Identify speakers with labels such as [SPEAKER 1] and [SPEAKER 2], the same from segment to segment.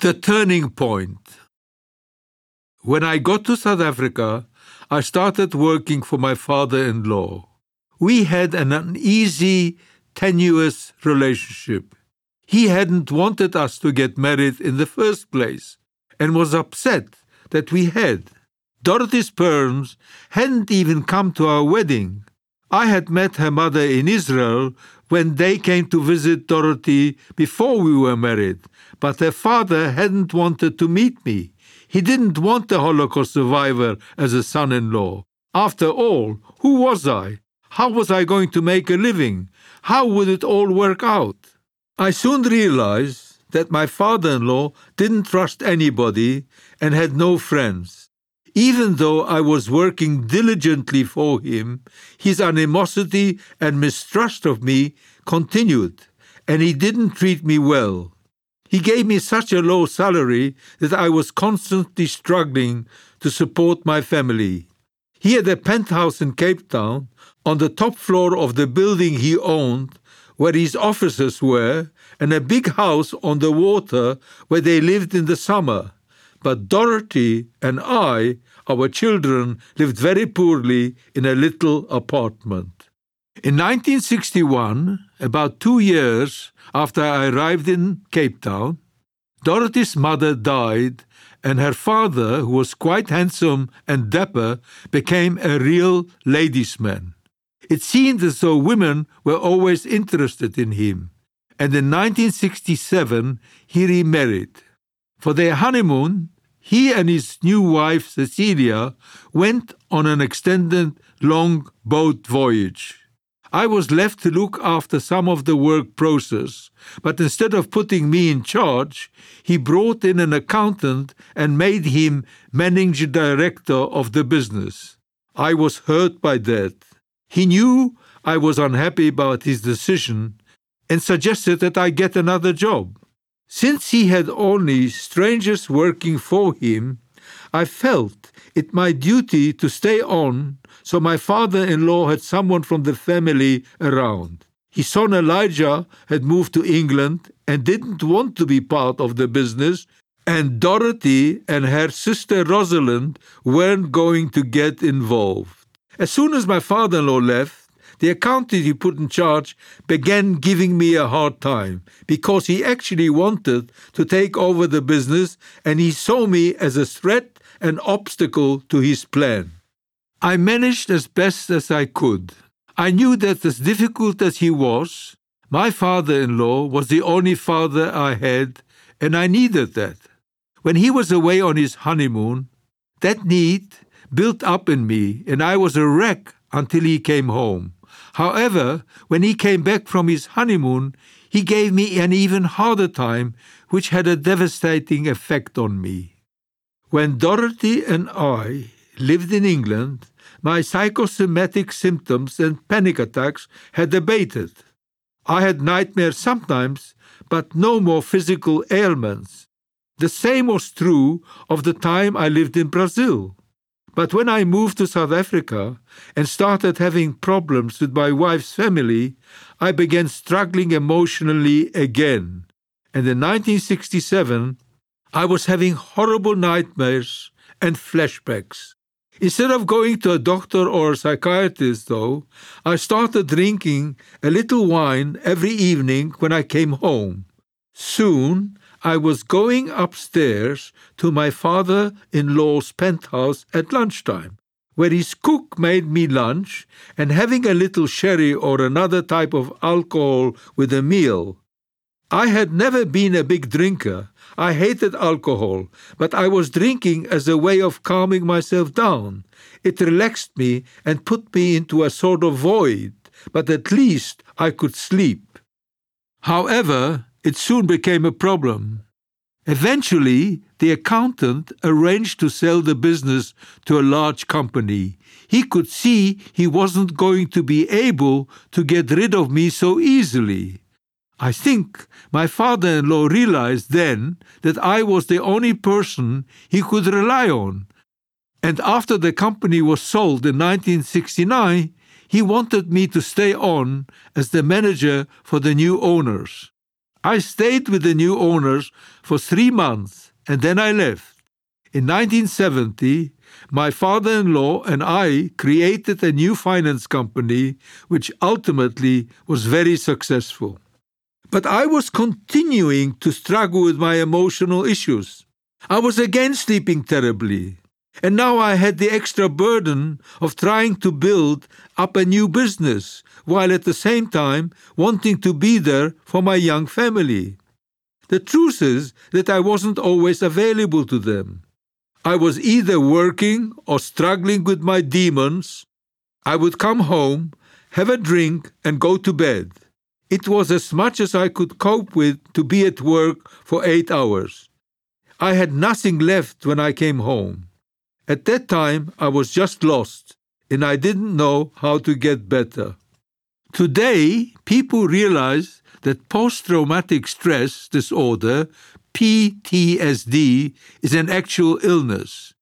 [SPEAKER 1] The turning point. When I got to South Africa, I started working for my father in law. We had an uneasy, tenuous relationship. He hadn't wanted us to get married in the first place and was upset that we had. Dorothy Sperms hadn't even come to our wedding. I had met her mother in Israel when they came to visit Dorothy before we were married, but her father hadn't wanted to meet me. He didn't want a Holocaust survivor as a son in law. After all, who was I? How was I going to make a living? How would it all work out? I soon realized that my father in law didn't trust anybody and had no friends. Even though I was working diligently for him, his animosity and mistrust of me continued, and he didn't treat me well. He gave me such a low salary that I was constantly struggling to support my family. He had a penthouse in Cape Town on the top floor of the building he owned, where his offices were, and a big house on the water where they lived in the summer. But Dorothy and I, our children, lived very poorly in a little apartment. In 1961, about two years after I arrived in Cape Town, Dorothy's mother died, and her father, who was quite handsome and dapper, became a real ladies' man. It seemed as though women were always interested in him, and in 1967 he remarried. For their honeymoon, he and his new wife Cecilia went on an extended long boat voyage. I was left to look after some of the work process, but instead of putting me in charge, he brought in an accountant and made him managing director of the business. I was hurt by that. He knew I was unhappy about his decision and suggested that I get another job. Since he had only strangers working for him, I felt it my duty to stay on, so my father in law had someone from the family around. His son Elijah had moved to England and didn't want to be part of the business, and Dorothy and her sister Rosalind weren't going to get involved. As soon as my father in law left, the accountant he put in charge began giving me a hard time because he actually wanted to take over the business and he saw me as a threat and obstacle to his plan. I managed as best as I could. I knew that as difficult as he was, my father in law was the only father I had, and I needed that. When he was away on his honeymoon, that need built up in me, and I was a wreck until he came home. However, when he came back from his honeymoon, he gave me an even harder time, which had a devastating effect on me. When Dorothy and I lived in England, my psychosomatic symptoms and panic attacks had abated. I had nightmares sometimes, but no more physical ailments. The same was true of the time I lived in Brazil. But when I moved to South Africa and started having problems with my wife's family, I began struggling emotionally again. And in 1967, I was having horrible nightmares and flashbacks. Instead of going to a doctor or a psychiatrist, though, I started drinking a little wine every evening when I came home. Soon, I was going upstairs to my father in law's penthouse at lunchtime, where his cook made me lunch and having a little sherry or another type of alcohol with a meal. I had never been a big drinker. I hated alcohol, but I was drinking as a way of calming myself down. It relaxed me and put me into a sort of void, but at least I could sleep. However, it soon became a problem. Eventually, the accountant arranged to sell the business to a large company. He could see he wasn't going to be able to get rid of me so easily. I think my father in law realized then that I was the only person he could rely on. And after the company was sold in 1969, he wanted me to stay on as the manager for the new owners. I stayed with the new owners for three months and then I left. In 1970, my father in law and I created a new finance company, which ultimately was very successful. But I was continuing to struggle with my emotional issues. I was again sleeping terribly. And now I had the extra burden of trying to build up a new business, while at the same time wanting to be there for my young family. The truth is that I wasn't always available to them. I was either working or struggling with my demons. I would come home, have a drink, and go to bed. It was as much as I could cope with to be at work for eight hours. I had nothing left when I came home. At that time, I was just lost, and I didn't know how to get better. Today, people realize that post traumatic stress disorder, PTSD, is an actual illness.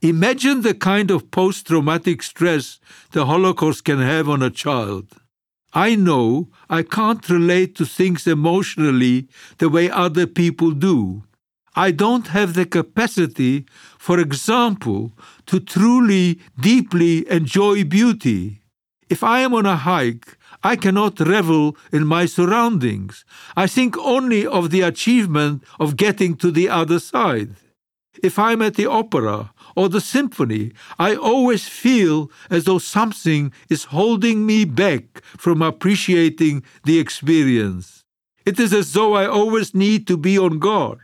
[SPEAKER 1] Imagine the kind of post traumatic stress the Holocaust can have on a child. I know I can't relate to things emotionally the way other people do. I don't have the capacity, for example, to truly, deeply enjoy beauty. If I am on a hike, I cannot revel in my surroundings. I think only of the achievement of getting to the other side. If I'm at the opera or the symphony, I always feel as though something is holding me back from appreciating the experience. It is as though I always need to be on guard.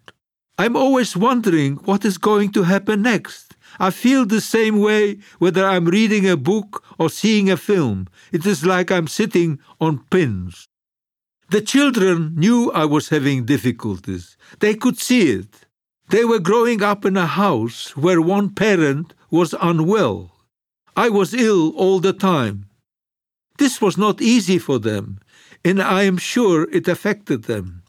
[SPEAKER 1] I'm always wondering what is going to happen next. I feel the same way whether I'm reading a book or seeing a film. It is like I'm sitting on pins. The children knew I was having difficulties. They could see it. They were growing up in a house where one parent was unwell. I was ill all the time. This was not easy for them, and I am sure it affected them.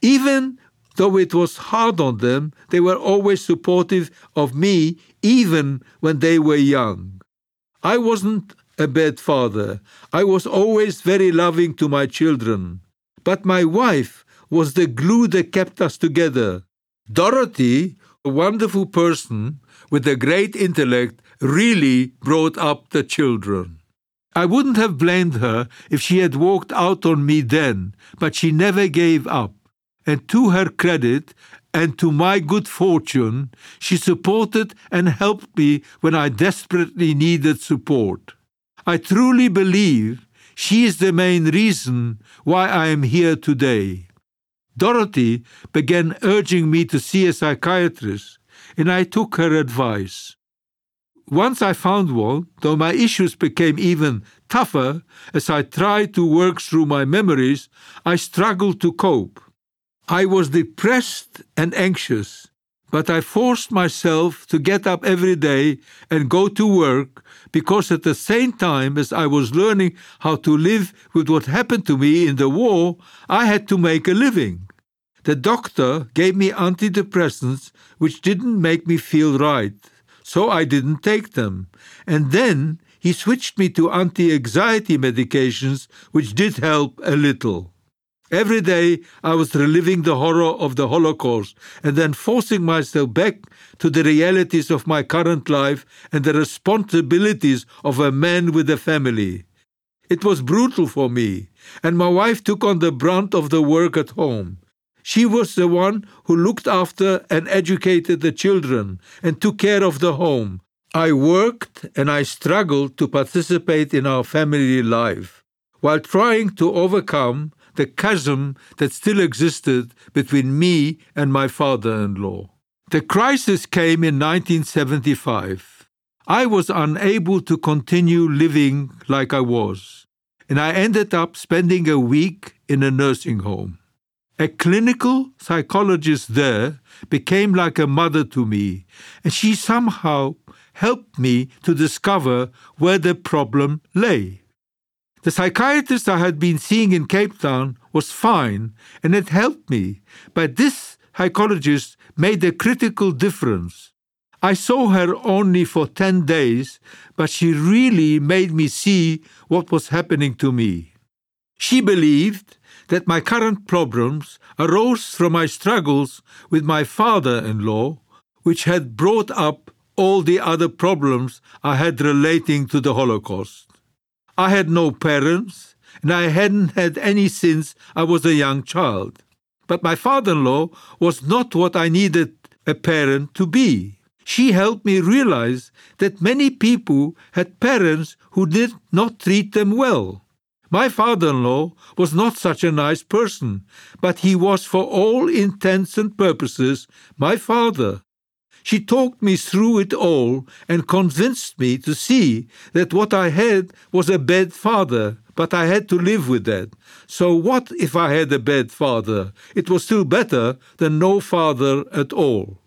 [SPEAKER 1] Even though it was hard on them, they were always supportive of me, even when they were young. I wasn't a bad father. I was always very loving to my children. But my wife was the glue that kept us together. Dorothy, a wonderful person with a great intellect, really brought up the children. I wouldn't have blamed her if she had walked out on me then, but she never gave up. And to her credit, and to my good fortune, she supported and helped me when I desperately needed support. I truly believe she is the main reason why I am here today. Dorothy began urging me to see a psychiatrist, and I took her advice. Once I found one, though my issues became even tougher as I tried to work through my memories, I struggled to cope. I was depressed and anxious, but I forced myself to get up every day and go to work because at the same time as I was learning how to live with what happened to me in the war, I had to make a living. The doctor gave me antidepressants which didn't make me feel right, so I didn't take them. And then he switched me to anti anxiety medications, which did help a little. Every day I was reliving the horror of the Holocaust and then forcing myself back to the realities of my current life and the responsibilities of a man with a family. It was brutal for me, and my wife took on the brunt of the work at home. She was the one who looked after and educated the children and took care of the home. I worked and I struggled to participate in our family life while trying to overcome the chasm that still existed between me and my father in law. The crisis came in 1975. I was unable to continue living like I was, and I ended up spending a week in a nursing home. A clinical psychologist there became like a mother to me, and she somehow helped me to discover where the problem lay. The psychiatrist I had been seeing in Cape Town was fine and it helped me, but this psychologist made a critical difference. I saw her only for 10 days, but she really made me see what was happening to me. She believed that my current problems arose from my struggles with my father in law, which had brought up all the other problems I had relating to the Holocaust. I had no parents, and I hadn't had any since I was a young child. But my father in law was not what I needed a parent to be. She helped me realize that many people had parents who did not treat them well. My father in law was not such a nice person, but he was, for all intents and purposes, my father. She talked me through it all and convinced me to see that what I had was a bad father, but I had to live with that. So, what if I had a bad father? It was still better than no father at all.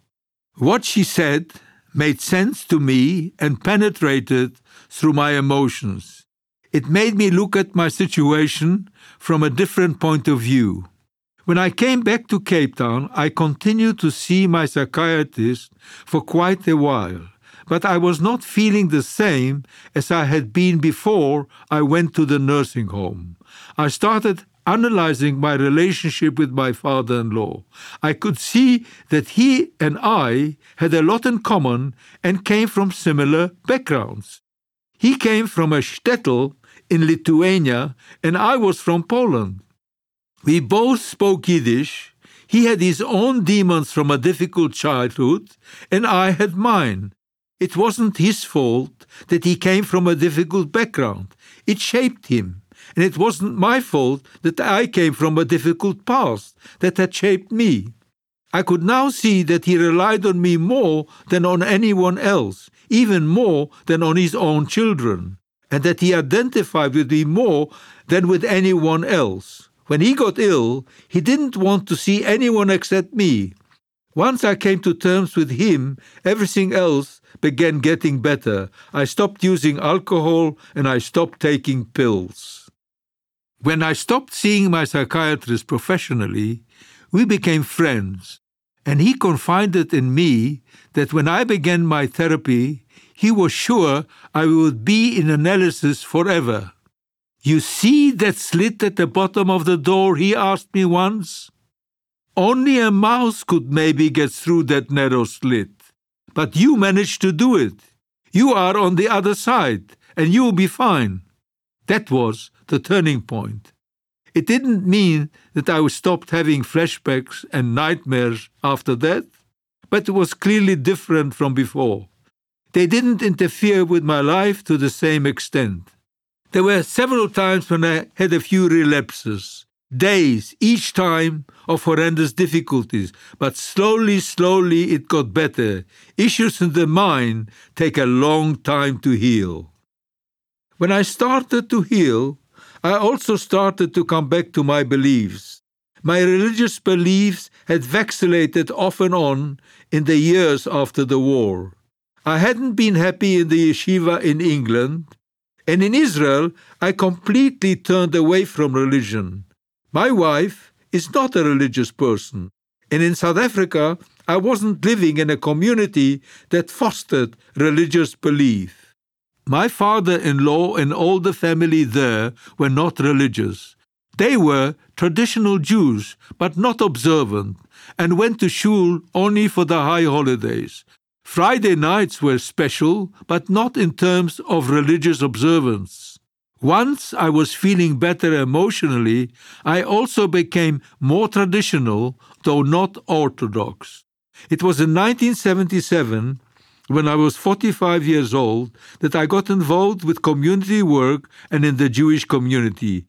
[SPEAKER 1] What she said made sense to me and penetrated through my emotions. It made me look at my situation from a different point of view. When I came back to Cape Town, I continued to see my psychiatrist for quite a while, but I was not feeling the same as I had been before I went to the nursing home. I started analyzing my relationship with my father in law. I could see that he and I had a lot in common and came from similar backgrounds. He came from a shtetl in Lithuania, and I was from Poland. We both spoke Yiddish. He had his own demons from a difficult childhood, and I had mine. It wasn't his fault that he came from a difficult background. It shaped him. And it wasn't my fault that I came from a difficult past that had shaped me. I could now see that he relied on me more than on anyone else, even more than on his own children, and that he identified with me more than with anyone else. When he got ill, he didn't want to see anyone except me. Once I came to terms with him, everything else began getting better. I stopped using alcohol and I stopped taking pills. When I stopped seeing my psychiatrist professionally, we became friends, and he confided in me that when I began my therapy, he was sure I would be in analysis forever. You see that slit at the bottom of the door? he asked me once. Only a mouse could maybe get through that narrow slit. But you managed to do it. You are on the other side, and you'll be fine. That was the turning point. It didn't mean that I stopped having flashbacks and nightmares after that, but it was clearly different from before. They didn't interfere with my life to the same extent. There were several times when I had a few relapses, days each time of horrendous difficulties, but slowly, slowly it got better. Issues in the mind take a long time to heal. When I started to heal, I also started to come back to my beliefs. My religious beliefs had vacillated off and on in the years after the war. I hadn't been happy in the yeshiva in England, and in Israel, I completely turned away from religion. My wife is not a religious person, and in South Africa, I wasn't living in a community that fostered religious belief. My father in law and all the family there were not religious. They were traditional Jews, but not observant, and went to shul only for the high holidays. Friday nights were special, but not in terms of religious observance. Once I was feeling better emotionally, I also became more traditional, though not orthodox. It was in 1977, when I was 45 years old, that I got involved with community work and in the Jewish community.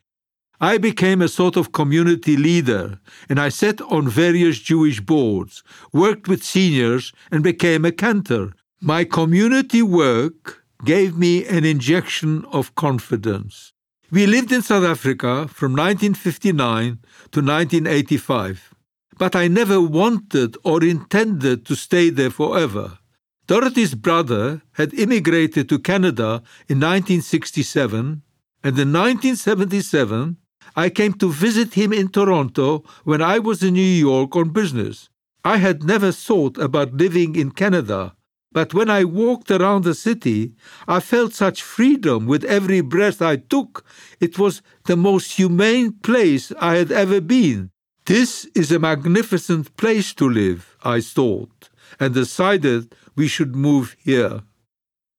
[SPEAKER 1] I became a sort of community leader, and I sat on various Jewish boards, worked with seniors, and became a cantor. My community work gave me an injection of confidence. We lived in South Africa from 1959 to 1985, but I never wanted or intended to stay there forever. Dorothy's brother had immigrated to Canada in 1967, and in 1977 I came to visit him in Toronto when I was in New York on business. I had never thought about living in Canada, But when I walked around the city, I felt such freedom with every breath I took. It was the most humane place I had ever been. This is a magnificent place to live, I thought, and decided we should move here.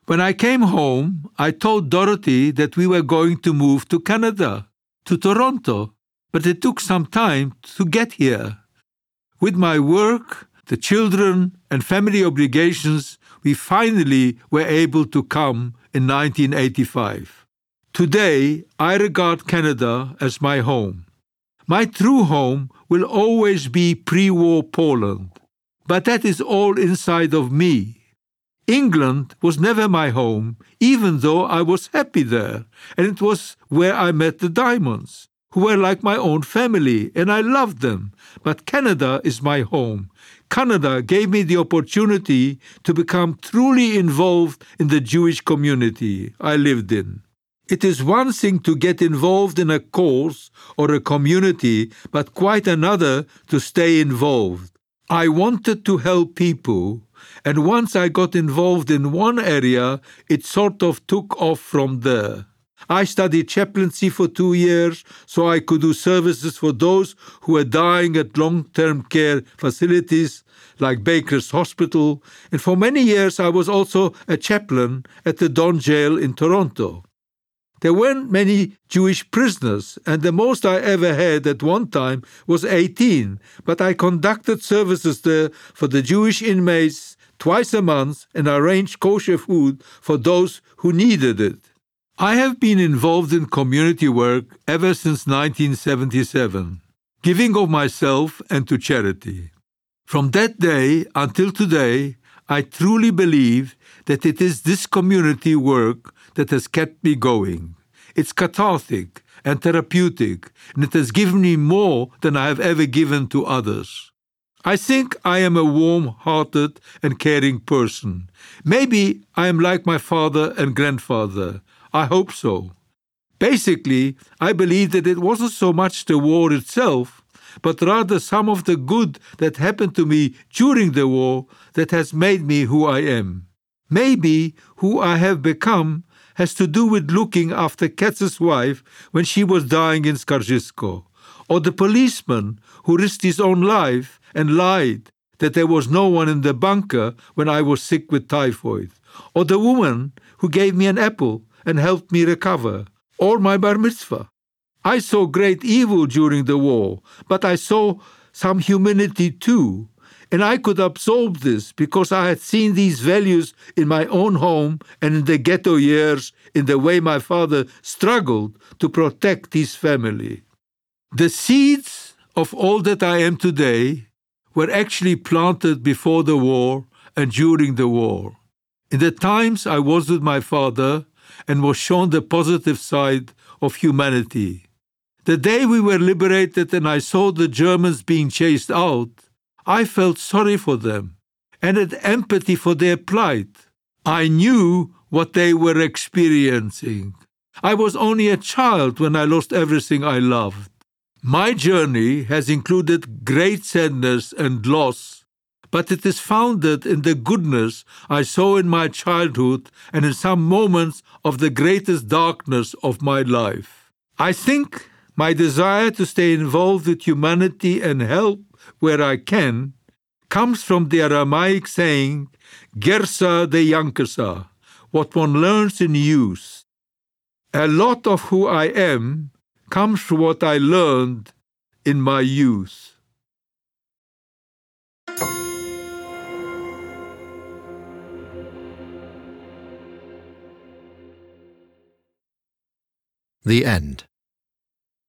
[SPEAKER 1] When I came home, I told Dorothy that we were going to move to Canada, to Toronto, but it took some time to get here. With my work, the children, and family obligations, we finally were able to come in 1985. Today, I regard Canada as my home. My true home will always be pre war Poland, but that is all inside of me. England was never my home, even though I was happy there, and it was where I met the Diamonds, who were like my own family, and I loved them. But Canada is my home, Canada gave me the opportunity to become truly involved in the Jewish community I lived in. It is one thing to get involved in a cause or a community, but quite another to stay involved. I wanted to help people, and once I got involved in one area, it sort of took off from there. I studied chaplaincy for two years so I could do services for those who were dying at long term care facilities like Baycrest Hospital, and for many years I was also a chaplain at the Don Jail in Toronto. There weren't many Jewish prisoners, and the most I ever had at one time was 18, but I conducted services there for the Jewish inmates twice a month and arranged kosher food for those who needed it. I have been involved in community work ever since 1977, giving of myself and to charity. From that day until today, I truly believe that it is this community work that has kept me going. It's cathartic and therapeutic, and it has given me more than I have ever given to others. I think I am a warm hearted and caring person. Maybe I am like my father and grandfather. I hope so. Basically, I believe that it wasn't so much the war itself, but rather some of the good that happened to me during the war that has made me who I am. Maybe who I have become has to do with looking after Katz's wife when she was dying in Skarżysko, or the policeman who risked his own life and lied that there was no one in the bunker when I was sick with typhoid, or the woman who gave me an apple and helped me recover, or my bar mitzvah. I saw great evil during the war, but I saw some humanity too, and I could absorb this because I had seen these values in my own home and in the ghetto years in the way my father struggled to protect his family. The seeds of all that I am today were actually planted before the war and during the war. In the times I was with my father and was shown the positive side of humanity. The day we were liberated and I saw the Germans being chased out, I felt sorry for them and had empathy for their plight. I knew what they were experiencing. I was only a child when I lost everything I loved. My journey has included great sadness and loss, but it is founded in the goodness I saw in my childhood and in some moments of the greatest darkness of my life. I think my desire to stay involved with humanity and help where I can comes from the Aramaic saying, Girsa de Yankuta, what one learns in youth. A lot of who I am comes from what I learned in my youth.
[SPEAKER 2] The End